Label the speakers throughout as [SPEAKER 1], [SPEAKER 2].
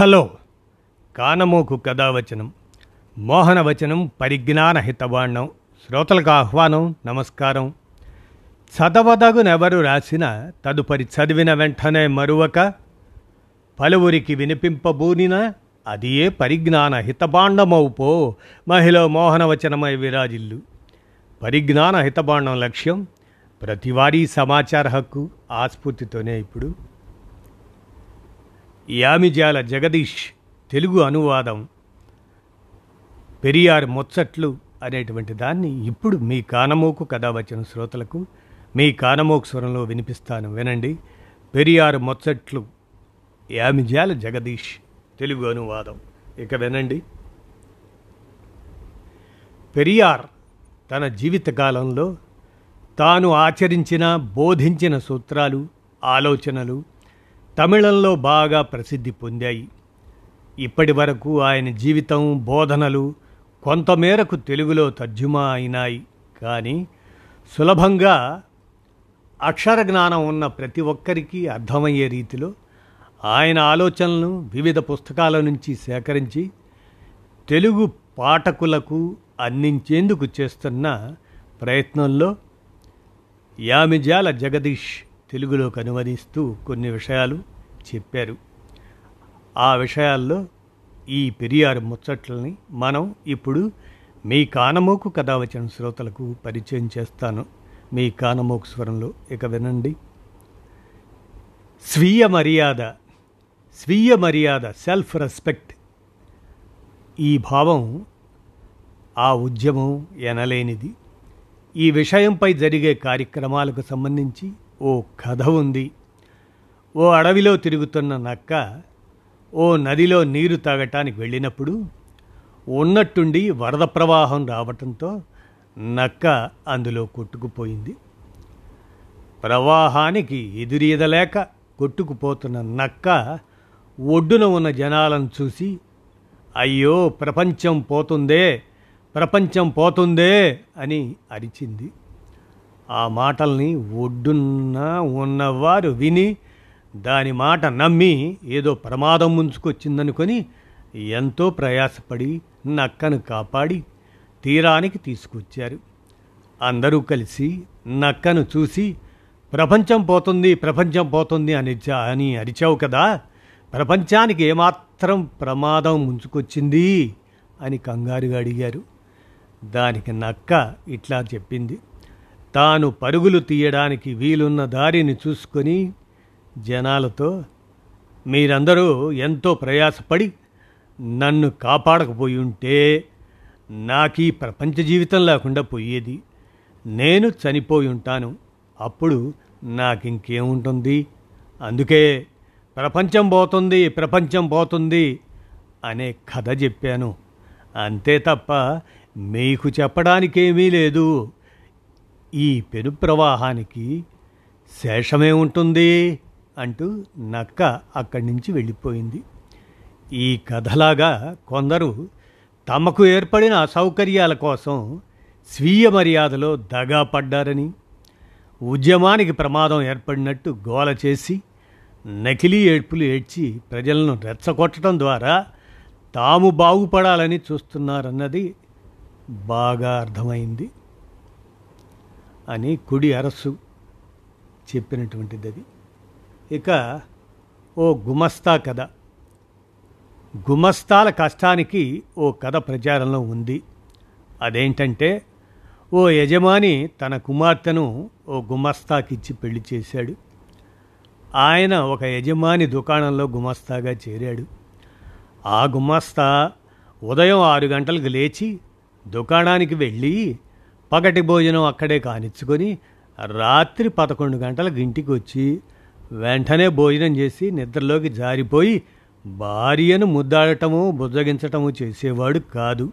[SPEAKER 1] Hello. కానమోకు కథావచనం. మోహనవచనం పరిజ్ఞాన హితబాండం శ్రోతలకు ఆహ్వానం నమస్కారం. చదవదగునెవరు రాసిన తదుపరి చదివిన వెంటనే మరువక పలువురికి వినిపింపబూనిన అది ఏ పరిజ్ఞాన హితబాండమౌపో మహిళ మోహనవచనమై విరాజిల్లు. పరిజ్ఞాన హితబాండం లక్ష్యం ప్రతివారీ సమాచార హక్కు ఆస్ఫూర్తితోనే ఇప్పుడు. యామిజాల జగదీష్ తెలుగు అనువాదం పెరియార్ ముచ్చట్లు అనేటువంటి దాన్ని ఇప్పుడు మీ కానమోకు కథ వచ్చిన శ్రోతలకు మీ కానమోకు స్వరంలో వినిపిస్తాను. వినండి. పెరియార్ ముచ్చట్లు యామిజాల జగదీష్ తెలుగు అనువాదం. ఇక వినండి. పెరియార్ తన జీవితకాలంలో తాను ఆచరించిన బోధించిన సూత్రాలు ఆలోచనలు తమిళంలో బాగా ప్రసిద్ధి పొందాయి. ఇప్పటి వరకు ఆయన జీవితం బోధనలు కొంతమేరకు తెలుగులో తర్జుమా అయినాయి. కానీ సులభంగా అక్షర జ్ఞానం ఉన్న ప్రతి ఒక్కరికి అర్థమయ్యే రీతిలో ఆయన ఆలోచనలను వివిధ పుస్తకాల నుంచి సేకరించి తెలుగు పాఠకులకు అందించేందుకు చేస్తున్న ప్రయత్నంలో యామిజాల జగదీష్ తెలుగులోకి అనువదిస్తూ కొన్ని విషయాలు చెప్పారు. ఆ విషయాల్లో ఈ పెరియారు ముచ్చట్లని మనం ఇప్పుడు మీ కానమోకు కథ వచ్చిన శ్రోతలకు పరిచయం చేస్తాను. మీ కానమోకు స్వరంలో ఇక వినండి. స్వీయ మర్యాద స్వీయ మర్యాద సెల్ఫ్ రెస్పెక్ట్ ఈ భావం ఆ ఉద్యమం ఎనలేనిది. ఈ విషయంపై జరిగే కార్యక్రమాలకు సంబంధించి ఓ కథ ఉంది. ఓ అడవిలో తిరుగుతున్న నక్క ఓ నదిలో నీరు తాగటానికి వెళ్ళినప్పుడు ఉన్నట్టుండి వరద ప్రవాహం రావటంతో నక్క అందులో కొట్టుకుపోయింది. ప్రవాహానికి ఎదురీదలేక కొట్టుకుపోతున్న నక్క ఒడ్డున ఉన్న జనాలను చూసి అయ్యో ప్రపంచం పోతుందే ప్రపంచం పోతుందే అని అరిచింది. ఆ మాటల్ని ఒడ్డున్న ఉన్నవారు విని దాని మాట నమ్మి ఏదో ప్రమాదం ముంచుకొచ్చిందనుకొని ఎంతో ప్రయాసపడి నక్కను కాపాడి తీరానికి తీసుకొచ్చారు. అందరూ కలిసి నక్కను చూసి ప్రపంచం పోతుంది ప్రపంచం పోతుంది అని అని అరిచావు కదా ప్రపంచానికి ఏమాత్రం ప్రమాదం ముంచుకొచ్చింది అని కంగారుగా అడిగారు. దానికి నక్క ఇట్లా చెప్పింది తాను పరుగులు తీయడానికి వీలున్న దారిని చూసుకొని జనాలతో మీరందరూ ఎంతో ప్రయాసపడి నన్ను కాపాడకపోయి ఉంటే నాకు ఈ ప్రపంచ జీవితం లేకుండా పోయేది. నేను చనిపోయి ఉంటాను అప్పుడు నాకింకేముంటుంది? అందుకే ప్రపంచం పోతుంది ప్రపంచం పోతుంది అనే కథ చెప్పాను. అంతే తప్ప మీకు చెప్పడానికేమీ లేదు. ఈ పెను ప్రవాహానికి శేషమే ఉంటుంది అంటూ నక్క అక్కడి నుంచి వెళ్ళిపోయింది. ఈ కథలాగా కొందరు తమకు ఏర్పడిన అసౌకర్యాల కోసం స్వీయ మర్యాదలో దగా పడ్డారని ఉద్యమానికి ప్రమాదం ఏర్పడినట్టు గోల చేసి నకిలీ ఏడ్పులు ఏడ్చి ప్రజలను రెచ్చగొట్టడం ద్వారా తాము బాగుపడాలని చూస్తున్నారన్నది బాగా అర్థమైంది. అని కుడి అరస్సు చెప్పినటువంటిది అది ఇక ఓ గుమస్తా కథ. గుమస్తాల కష్టానికి ఓ కథ ప్రచారంలో ఉంది. అదేంటంటే ఓ యజమాని తన కుమార్తెను ఓ గుమస్తాకిచ్చి పెళ్ళి చేశాడు. ఆయన ఒక యజమాని దుకాణంలో గుమస్తాగా చేరాడు. ఆ గుమస్తా ఉదయం ఆరు గంటలకు లేచి దుకాణానికి వెళ్ళి పగటి భోజనం అక్కడే కానిచ్చుకొని రాత్రి పదకొండు గంటలకు ఇంటికి వచ్చి వెంటనే భోజనం చేసి నిద్రలోకి జారిపోయి భార్యను ముద్దాడటము బుజ్జగించటము చేసేవాడు కాదు.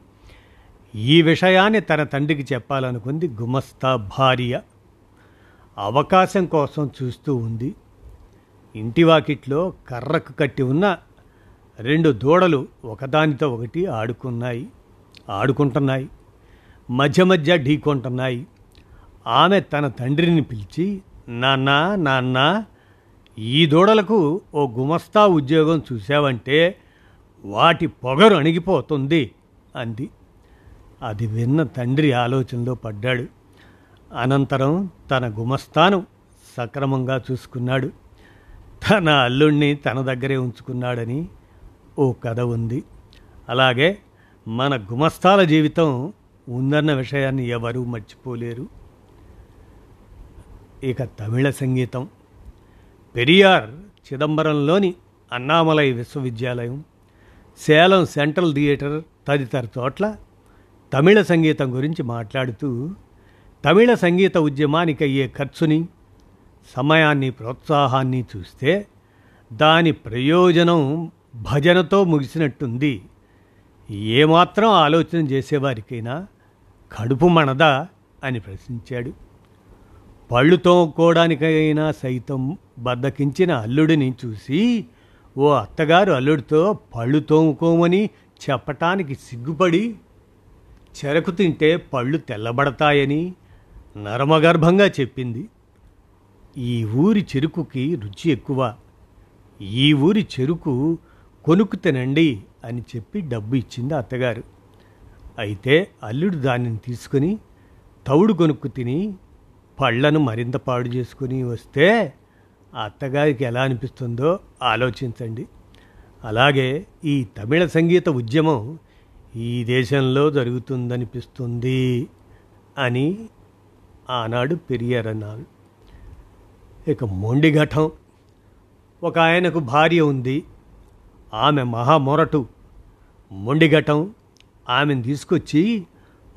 [SPEAKER 1] ఈ విషయాన్ని తన తండ్రికి చెప్పాలనుకుంది గుమస్తా భార్య. అవకాశం కోసం చూస్తూ ఉంది. ఇంటి వాకిట్లో కర్రకు కట్టి ఉన్న రెండు దూడలు ఒకదానితో ఒకటి ఆడుకున్నాయి ఆడుకుంటున్నాయి. మధ్య మధ్య ఢీకొంటున్నాయి. ఆమె తన తండ్రిని పిలిచి నాన్న నాన్న ఈ దూడలకు ఓ గుమస్తా ఉద్యోగం చూసావంటే వాటి పొగరు అణిగిపోతుంది అంది. అది విన్న తండ్రి ఆలోచనలో పడ్డాడు. అనంతరం తన గుమస్తాను సక్రమంగా చూసుకున్నాడు. తన అల్లుణ్ణి తన దగ్గరే ఉంచుకున్నాడని ఓ కథ ఉంది. అలాగే మన గుమస్తాల జీవితం ఉందన్న విషయాన్ని ఎవరూ మర్చిపోలేరు. ఇక తమిళ సంగీతం. పెరియార్ చిదంబరంలోని అన్నామలై విశ్వవిద్యాలయం సేలం సెంట్రల్ థియేటర్ తదితర చోట్ల తమిళ సంగీతం గురించి మాట్లాడుతూ తమిళ సంగీత ఉద్యమానికి అయ్యే ఖర్చుని సమయాన్ని ప్రోత్సాహాన్ని చూస్తే దాని ప్రయోజనం భజనతో ముగిసినట్టుంది. ఏమాత్రం ఆలోచన చేసేవారికైనా కడుపు మనదా అని ప్రశ్నించాడు. పళ్ళు తోముకోవడానికైనా సైతం బద్దకించిన అల్లుడిని చూసి ఓ అత్తగారు అల్లుడితో పళ్ళు తోముకోమని చెప్పటానికి సిగ్గుపడి చెరకు తింటే పళ్ళు తెల్లబడతాయని నరమగర్భంగా చెప్పింది. ఈ ఊరి చెరుకుకి రుచి ఎక్కువ. ఈ ఊరి చెరుకు కొనుక్కు తినండి అని చెప్పి డబ్బు ఇచ్చింది అత్తగారు. అయితే అల్లుడు దానిని తీసుకుని తవుడు కొనుక్కు తిని పళ్ళను మరింత పాడు చేసుకుని వస్తే అత్తగారికి ఎలా అనిపిస్తుందో ఆలోచించండి. అలాగే ఈ తమిళ సంగీత ఉద్యమం ఈ దేశంలో జరుగుతుందనిపిస్తుంది అని ఆనాడు పెరియార్ అన్నారు. ఇక మొండిఘటం ఒక ఆయనకు భార్య ఉంది. ఆమె మహామొరటు. మొండిఘటం ఆమెను తీసుకొచ్చి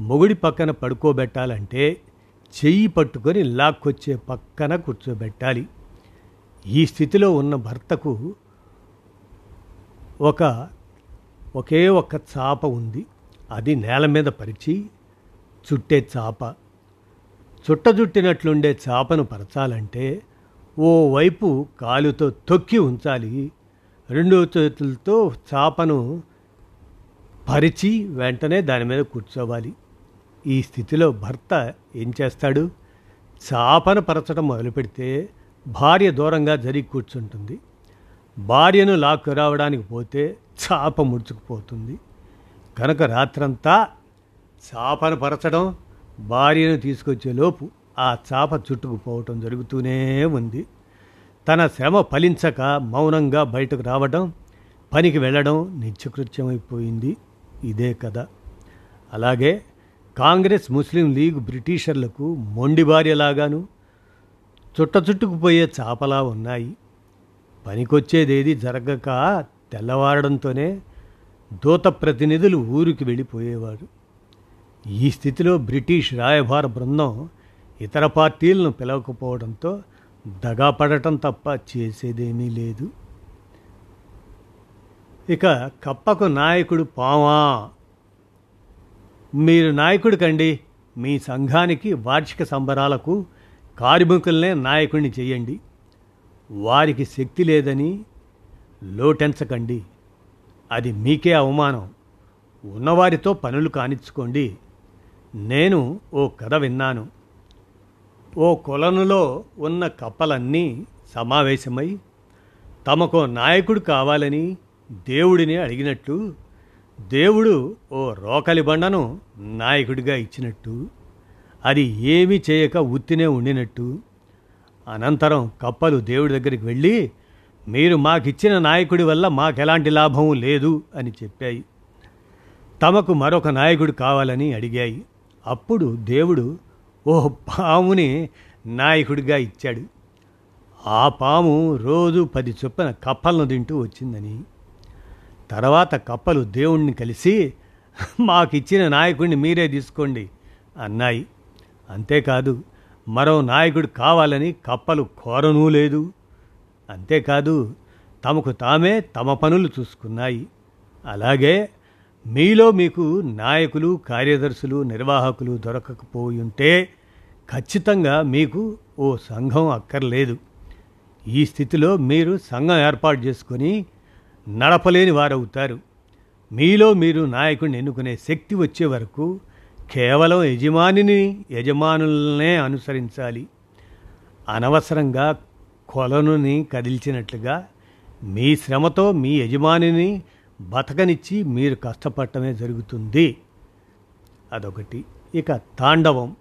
[SPEAKER 1] మొగుడి పక్కన పడుకోబెట్టాలంటే చెయ్యి పట్టుకొని లాక్కొచ్చే పక్కన కూర్చోబెట్టాలి. ఈ స్థితిలో ఉన్న భర్తకు ఒక ఒకే ఒక్క చాప ఉంది. అది నేల మీద పరిచి చుట్టే చాప. చుట్టజుట్టినట్లుండే చాపను పరచాలంటే ఓ వైపు కాలుతో తొక్కి ఉంచాలి. రెండో చేతులతో చాపను పరిచి వెంటనే దాని మీద కూర్చోవాలి. ఈ స్థితిలో భర్త ఏం చేస్తాడు? చాపన పరచడం మొదలుపెడితే భార్య దూరంగా జరిగి కూర్చుంటుంది. భార్యను లాక్కు రావడానికి పోతే చాప ముడుచుకుపోతుంది. కనుక రాత్రంతా చాపను పరచడం భార్యను తీసుకొచ్చే లోపు ఆ చాప చుట్టుకుపోవటం జరుగుతూనే ఉంది. తన శ్రమ ఫలించక మౌనంగా బయటకు రావడం పనికి వెళ్ళడం నిత్యకృత్యమైపోయింది. ఇదే కథ. అలాగే కాంగ్రెస్ ముస్లిం లీగ్ బ్రిటిషర్లకు మొండి భార్యలాగాను చుట్టచుట్టుకుపోయే చాపలా ఉన్నాయి. పనికొచ్చేదేది జరగక తెల్లవారడంతోనే దూత ప్రతినిధులు ఊరికి వెళ్ళిపోయేవారు. ఈ స్థితిలో బ్రిటిష్ రాయభార బృందం ఇతర పార్టీలను పిలవకపోవడంతో దగాపడటం తప్ప చేసేదేమీ లేదు. ఇక కప్పకు నాయకుడు పావా. మీరు నాయకుడు కండి. మీ సంఘానికి వార్షిక సంబరాలకు కార్మికులనే నాయకుడిని చేయండి. వారికి శక్తి లేదని లోటెంచకండి. అది మీకే అవమానం. ఉన్నవారితో పనులు కానిచ్చుకోండి. నేను ఓ కథ విన్నాను. ఓ కొలనులో ఉన్న కప్పలన్నీ సమావేశమై తమకు నాయకుడు కావాలని దేవుడిని అడిగినట్టు దేవుడు ఓ రోకలి బండను నాయకుడిగా ఇచ్చినట్టు అది ఏమీ చేయక ఉత్తినే ఉండినట్టు. అనంతరం కప్పలు దేవుడి దగ్గరికి వెళ్ళి మీరు మాకిచ్చిన నాయకుడి వల్ల మాకెలాంటి లాభం లేదు అని చెప్పాయి. తమకు మరొక నాయకుడు కావాలని అడిగాయి. అప్పుడు దేవుడు ఓ పాముని నాయకుడిగా ఇచ్చాడు. ఆ పాము రోజు పది చొప్పున కప్పలను తింటూ వచ్చిందని. తర్వాత కప్పలు దేవుణ్ణి కలిసి మాకిచ్చిన నాయకుడిని మీరే తీసుకోండి అన్నాయి. అంతేకాదు మరో నాయకుడు కావాలని కప్పలు కోరనూ లేదు అంతేకాదు తమకు తామే తమ పనులు చూసుకున్నాయి అలాగే మీలో మీకు నాయకులు కార్యదర్శులు నిర్వాహకులు దొరకకపోయి ఉంటే ఖచ్చితంగా మీకు ఓ సంఘం అక్కర్లేదు. ఈ స్థితిలో మీరు సంఘం ఏర్పాటు చేసుకొని నడపలేని వారవుతారు. మీలో మీరు నాయకుడిని ఎన్నుకునే శక్తి వచ్చే వరకు కేవలం యజమానిని యజమానులనే అనుసరించాలి. అనవసరంగా కొలనుని కదిల్చినట్లుగా మీ శ్రమతో మీ యజమానిని బతకనిచ్చి మీరు కష్టపడటమే జరుగుతుంది. అదొకటి. ఇక తాండవం.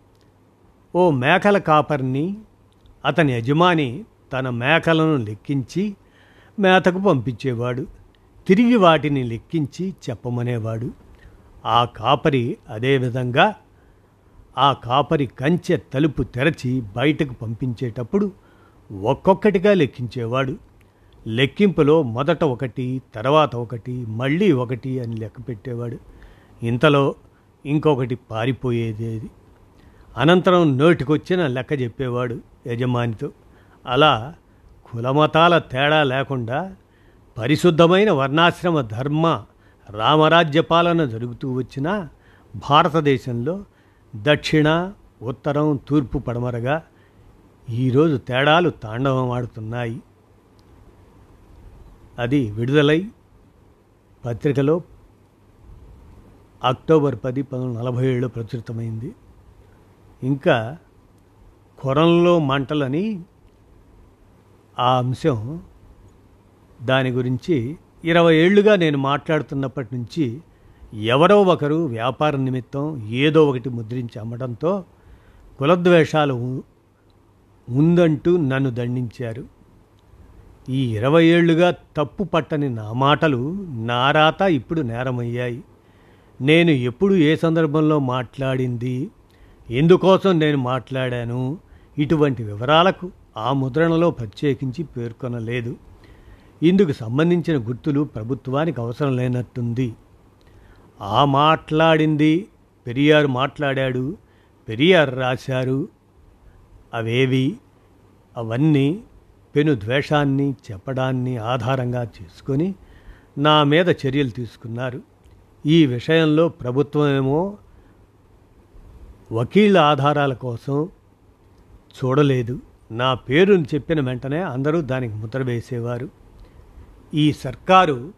[SPEAKER 1] ఓ మేకల కాపరిని అతని యజమాని తన మేకలను లెక్కించి మేతకు పంపించేవాడు. తిరిగి వాటిని లెక్కించి చెప్పమనేవాడు. ఆ కాపరి అదేవిధంగా ఆ కాపరి కంచె తలుపు తెరచి బయటకు పంపించేటప్పుడు ఒక్కొక్కటిగా లెక్కించేవాడు. లెక్కింపులో మొదట ఒకటి తర్వాత ఒకటి మళ్ళీ ఒకటి అని లెక్క పెట్టేవాడు. ఇంతలో ఇంకొకటి పారిపోయేది అనంతరం నోటికొచ్చిన లెక్క చెప్పేవాడు యజమానితో. అలా కులమతాల తేడా లేకుండా పరిశుద్ధమైన వర్ణాశ్రమ ధర్మ రామరాజ్య పాలన జరుగుతూ వచ్చిన భారతదేశంలో దక్షిణ ఉత్తరం తూర్పు పడమరగా ఈరోజు తేడాలు తాండవం ఆడుతున్నాయి అది విడుదలై పత్రికలో అక్టోబర్ పది పంతొమ్మిది నలభై ఏడులో ప్రచురితమైంది. ఇంకా కొరంలో మంటలని ఆ అంశం దాని గురించి ఇరవై ఏళ్ళుగా నేను మాట్లాడుతున్నప్పటి నుంచి ఎవరో ఒకరు వ్యాపార నిమిత్తం ఏదో ఒకటి ముద్రించి అమ్మడంతో కులద్వేషాలు ఉందంటూ నన్ను దండించారు. ఈ ఇరవై ఏళ్ళుగా తప్పు పట్టని నా మాటలు నా రాత ఇప్పుడు నేరమయ్యాయి. నేను ఎప్పుడు ఏ సందర్భంలో మాట్లాడింది ఎందుకోసం నేను మాట్లాడాను ఇటువంటి వివరాలకు ఆ ముద్రణలో ప్రత్యేకించి పేర్కొనలేదు. ఇందుకు సంబంధించిన గుర్తులు ప్రభుత్వానికి అవసరం లేనట్టుంది. ఆ మాట్లాడింది పెరియారు మాట్లాడాడు పెరియార్ రాశారు. అవేవి? అవన్నీ పెను ద్వేషాన్ని చెప్పడాన్ని ఆధారంగా చేసుకొని నా మీద చర్యలు తీసుకున్నారు. ఈ విషయంలో ప్రభుత్వమేమో వకీళ్ళ ఆధారాల కోసం చూడలేదు. నా పేరుని చెప్పిన వెంటనే అందరూ దానికి ముద్ర వేసేవారు. ఈ సర్కారు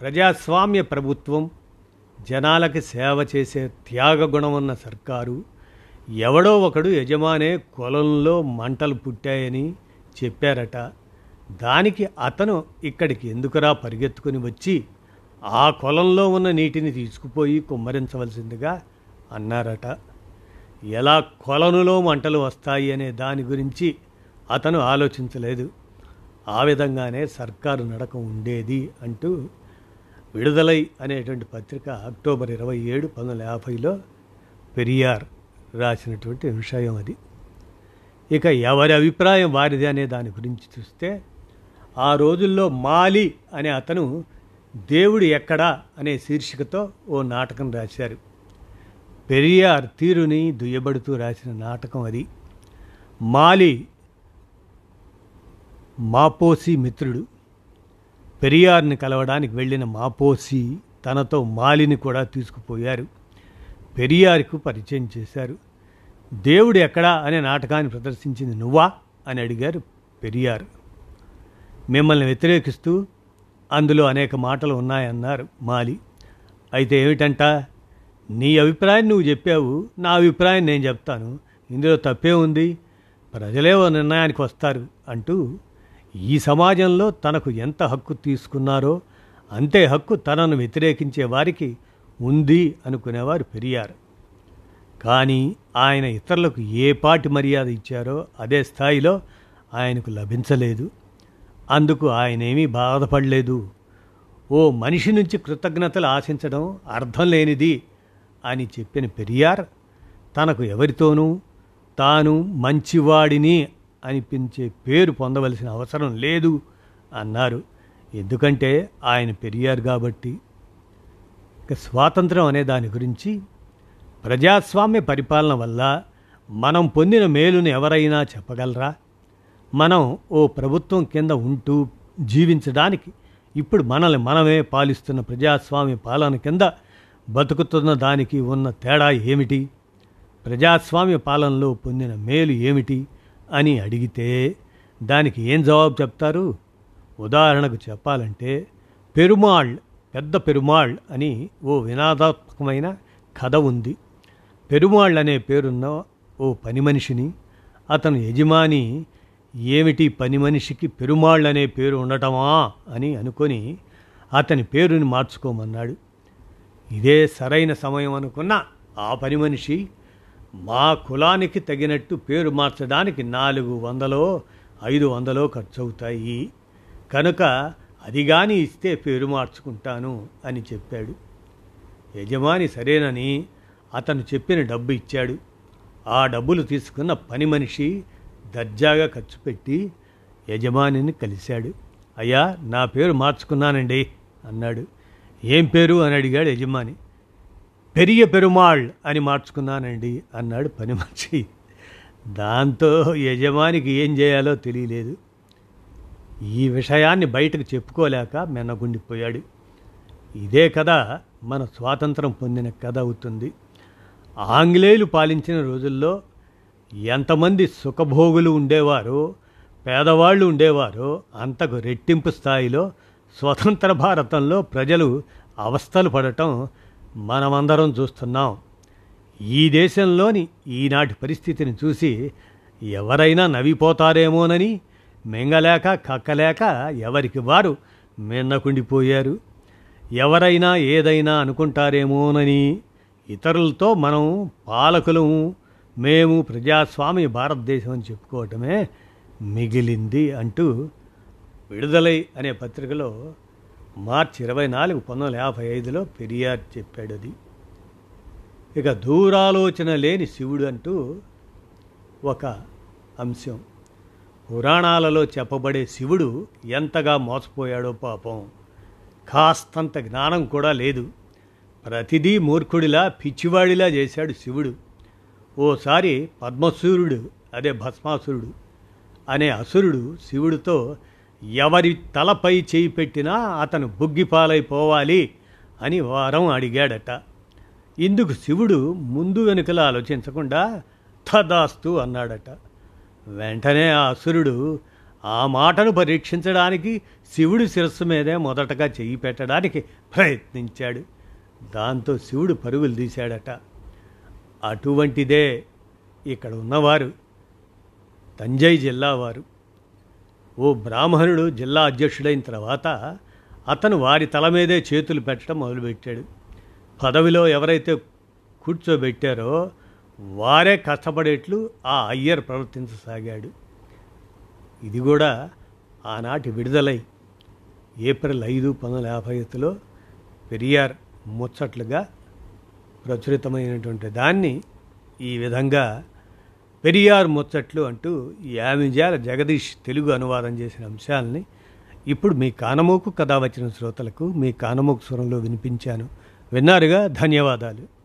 [SPEAKER 1] ప్రజాస్వామ్య ప్రభుత్వం జనాలకి సేవ చేసే త్యాగగుణం ఉన్న సర్కారు ఎవడో ఒకడు యజమానే కులంలో మంటలు పుట్టాయని చెప్పారట. దానికి అతను ఇక్కడికి ఎందుకురా పరిగెత్తుకుని వచ్చి ఆ కొలంలో ఉన్న నీటిని తీసుకుపోయి కుమ్మరించవలసిందిగా అన్నారట. ఎలా కొలనులో మంటలు వస్తాయి అనే దాని గురించి అతను ఆలోచించలేదు. ఆ విధంగానే సర్కారు నడక ఉండేది అంటూ విడుదలై అనేటువంటి పత్రిక అక్టోబర్ ఇరవై ఏడు పంతొమ్మిది యాభైలో పెరియార్ రాసినటువంటి విషయం అది. ఇక ఎవరి అభిప్రాయం వారిది అనే దాని గురించి చూస్తే ఆ రోజుల్లో మాలి అనే అతను దేవుడు ఎక్కడా అనే శీర్షికతో ఓ నాటకం రాశారు. పెరియార్ తీరుని దుయ్యబడుతూ రాసిన నాటకం అది. మాలి మాపోసి మిత్రుడు. పెరియార్ని కలవడానికి వెళ్ళిన మాపోసి తనతో మాలిని కూడా తీసుకుపోయారు. పెరియార్కు పరిచయం చేశారు. దేవుడు ఎక్కడా? అనే నాటకాన్ని ప్రదర్శించింది నువ్వా? అని అడిగారు పెరియార్. మిమ్మల్ని వ్యతిరేకిస్తూ అందులో అనేక మాటలు ఉన్నాయన్నారు మాలి. అయితే ఏమిటంట? నీ అభిప్రాయం నువ్వు చెప్పావు నా అభిప్రాయం నేను చెప్తాను. ఇందులో తప్పే ఉంది. ప్రజలే ఓ నిర్ణయానికి వస్తారు అంటూ ఈ సమాజంలో తనకు ఎంత హక్కు తీసుకున్నారో అంతే హక్కు తనను వ్యతిరేకించే వారికి ఉంది అనుకునేవారు పెరియారు కానీ ఆయన ఇతరులకు ఏ పాటి మర్యాద ఇచ్చారో అదే స్థాయిలో ఆయనకు లభించలేదు. అందుకు ఆయనేమీ బాధపడలేదు. ఓ మనిషి నుంచి కృతజ్ఞతలు ఆశించడం అర్థం లేనిది. అని చెప్పిన పెరియార్ తనకు ఎవరితోనూ తాను మంచివాడిని అనిపించే పేరు పొందవలసిన అవసరం లేదు అన్నారు. ఎందుకంటే ఆయన పెరియార్ కాబట్టి. ఇక స్వాతంత్రం అనే దాని గురించి ప్రజాస్వామ్య పరిపాలన వల్ల మనం పొందిన మేలును ఎవరైనా చెప్పగలరా? మనం ఓ ప్రభుత్వం కింద ఉంటూ జీవించడానికి ఇప్పుడు మనల్ని మనమే పాలిస్తున్న ప్రజాస్వామ్య పాలన కింద బతుకుతున్న దానికి ఉన్న తేడా ఏమిటి? ప్రజాస్వామ్య పాలనలో పొందిన మేలు ఏమిటి? అని అడిగితే దానికి ఏం జవాబు చెప్తారు? ఉదాహరణకు చెప్పాలంటే పెరుమాళ్ పెద్ద పెరుమాళ్ అని ఓ వినాదాత్మకమైన కథ ఉంది. పెరుమాళ్ అనే పేరున్న ఓ పని మనిషిని అతను యజమాని ఏమిటి పని మనిషికి పెరుమాళ్ళు అనే పేరు ఉండటమా అని అనుకొని అతని పేరుని మార్చుకోమన్నాడు. ఇదే సరైన సమయం అనుకున్న ఆ పని మనిషి మా కులానికి తగినట్టు పేరు మార్చడానికి నాలుగు వందలో ఐదు వందలో ఖర్చవుతాయి. కనుక అది కానీ ఇస్తే పేరు మార్చుకుంటాను అని చెప్పాడు. యజమాని సరేనని అతను చెప్పిన డబ్బు ఇచ్చాడు. ఆ డబ్బులు తీసుకున్న పని మనిషి దర్జాగా ఖర్చు పెట్టి యజమానిని కలిశాడు. అయ్యా నా పేరు మార్చుకున్నానండి అన్నాడు. ఏం పేరు అని అడిగాడు యజమాని. పెరియ పెరుమాళ్ అని మార్చుకున్నానండి అన్నాడు పని మనిషి దాంతో యజమానికి ఏం చేయాలో తెలియలేదు. ఈ విషయాన్ని బయటకు చెప్పుకోలేక మెన్నగుండిపోయాడు. ఇదే కథ మన స్వాతంత్రం పొందిన కథ అవుతుంది. ఆంగ్లేయులు పాలించిన రోజుల్లో ఎంతమంది సుఖభోగులు ఉండేవారో పేదవాళ్ళు ఉండేవారో అంతకు రెట్టింపు స్థాయిలో స్వతంత్ర భారతంలో ప్రజలు అవస్థలు పడటం మనమందరం చూస్తున్నాం. ఈ దేశంలోని ఈనాటి పరిస్థితిని చూసి ఎవరైనా నవ్విపోతారేమోనని మింగలేక కక్కలేక ఎవరికి వారు మిన్నకుండిపోయారు. ఎవరైనా ఏదైనా అనుకుంటారేమోనని ఇతరులతో మనం పాలకులము మేము ప్రజాస్వామ్య భారతదేశం అని చెప్పుకోవటమే మిగిలింది అంటూ విడుదలై అనే పత్రికలో మార్చి ఇరవై నాలుగు పంతొమ్మిది వందల యాభై ఐదులో పెరియార్ చెప్పాడు అది. ఇక దూరాలోచన లేని శివుడు అంటూ ఒక అంశం. పురాణాలలో చెప్పబడే శివుడు ఎంతగా మోసపోయాడో పాపం. కాస్తంత జ్ఞానం కూడా లేదు. ప్రతిదీ మూర్ఖుడిలా పిచ్చివాడిలా చేశాడు శివుడు. ఓసారి పద్మసూర్యుడు అదే భస్మాసురుడు అనే అసురుడు శివుడితో ఎవరి తలపై చేయి పెట్టినా అతను బుగ్గిపాలైపోవాలి అని వారం అడిగాడట. ఇందుకు శివుడు ముందు వెనుకల ఆలోచించకుండా తదాస్తు అన్నాడట. వెంటనే ఆ అసురుడు ఆ మాటను పరీక్షించడానికి శివుడి శిరస్సు మీదే మొదటగా చెయ్యి పెట్టడానికి ప్రయత్నించాడు. దాంతో శివుడు పరుగులు తీశాడట. అటువంటిదే ఇక్కడ ఉన్నవారు. తంజై జిల్లా వారు ఓ బ్రాహ్మణుడు జిల్లా అధ్యక్షుడైన తర్వాత అతను వారి తల మీదే చేతులు పెట్టడం మొదలుపెట్టాడు. పదవిలో ఎవరైతే కూర్చోబెట్టారో వారే కష్టపడేట్లు ఆ అయ్యర్ ప్రవర్తించసాగాడు. ఇది కూడా ఆనాటి విడుదలై ఏప్రిల్ ఐదు పంతొమ్మిది వందల యాభై ఐదులో పెరియార్ ముచ్చట్లుగా ప్రచురితమైనటువంటి దాన్ని ఈ విధంగా పెరియార్ ముచ్చట్లు అంటూ యామిజాల జగదీష్ తెలుగు అనువాదం చేసిన అంశాలని ఇప్పుడు మీ కానమోకు కథ వచ్చిన శ్రోతలకు మీ కానమోకు స్వరంలో వినిపించాను. విన్నారుగా? ధన్యవాదాలు.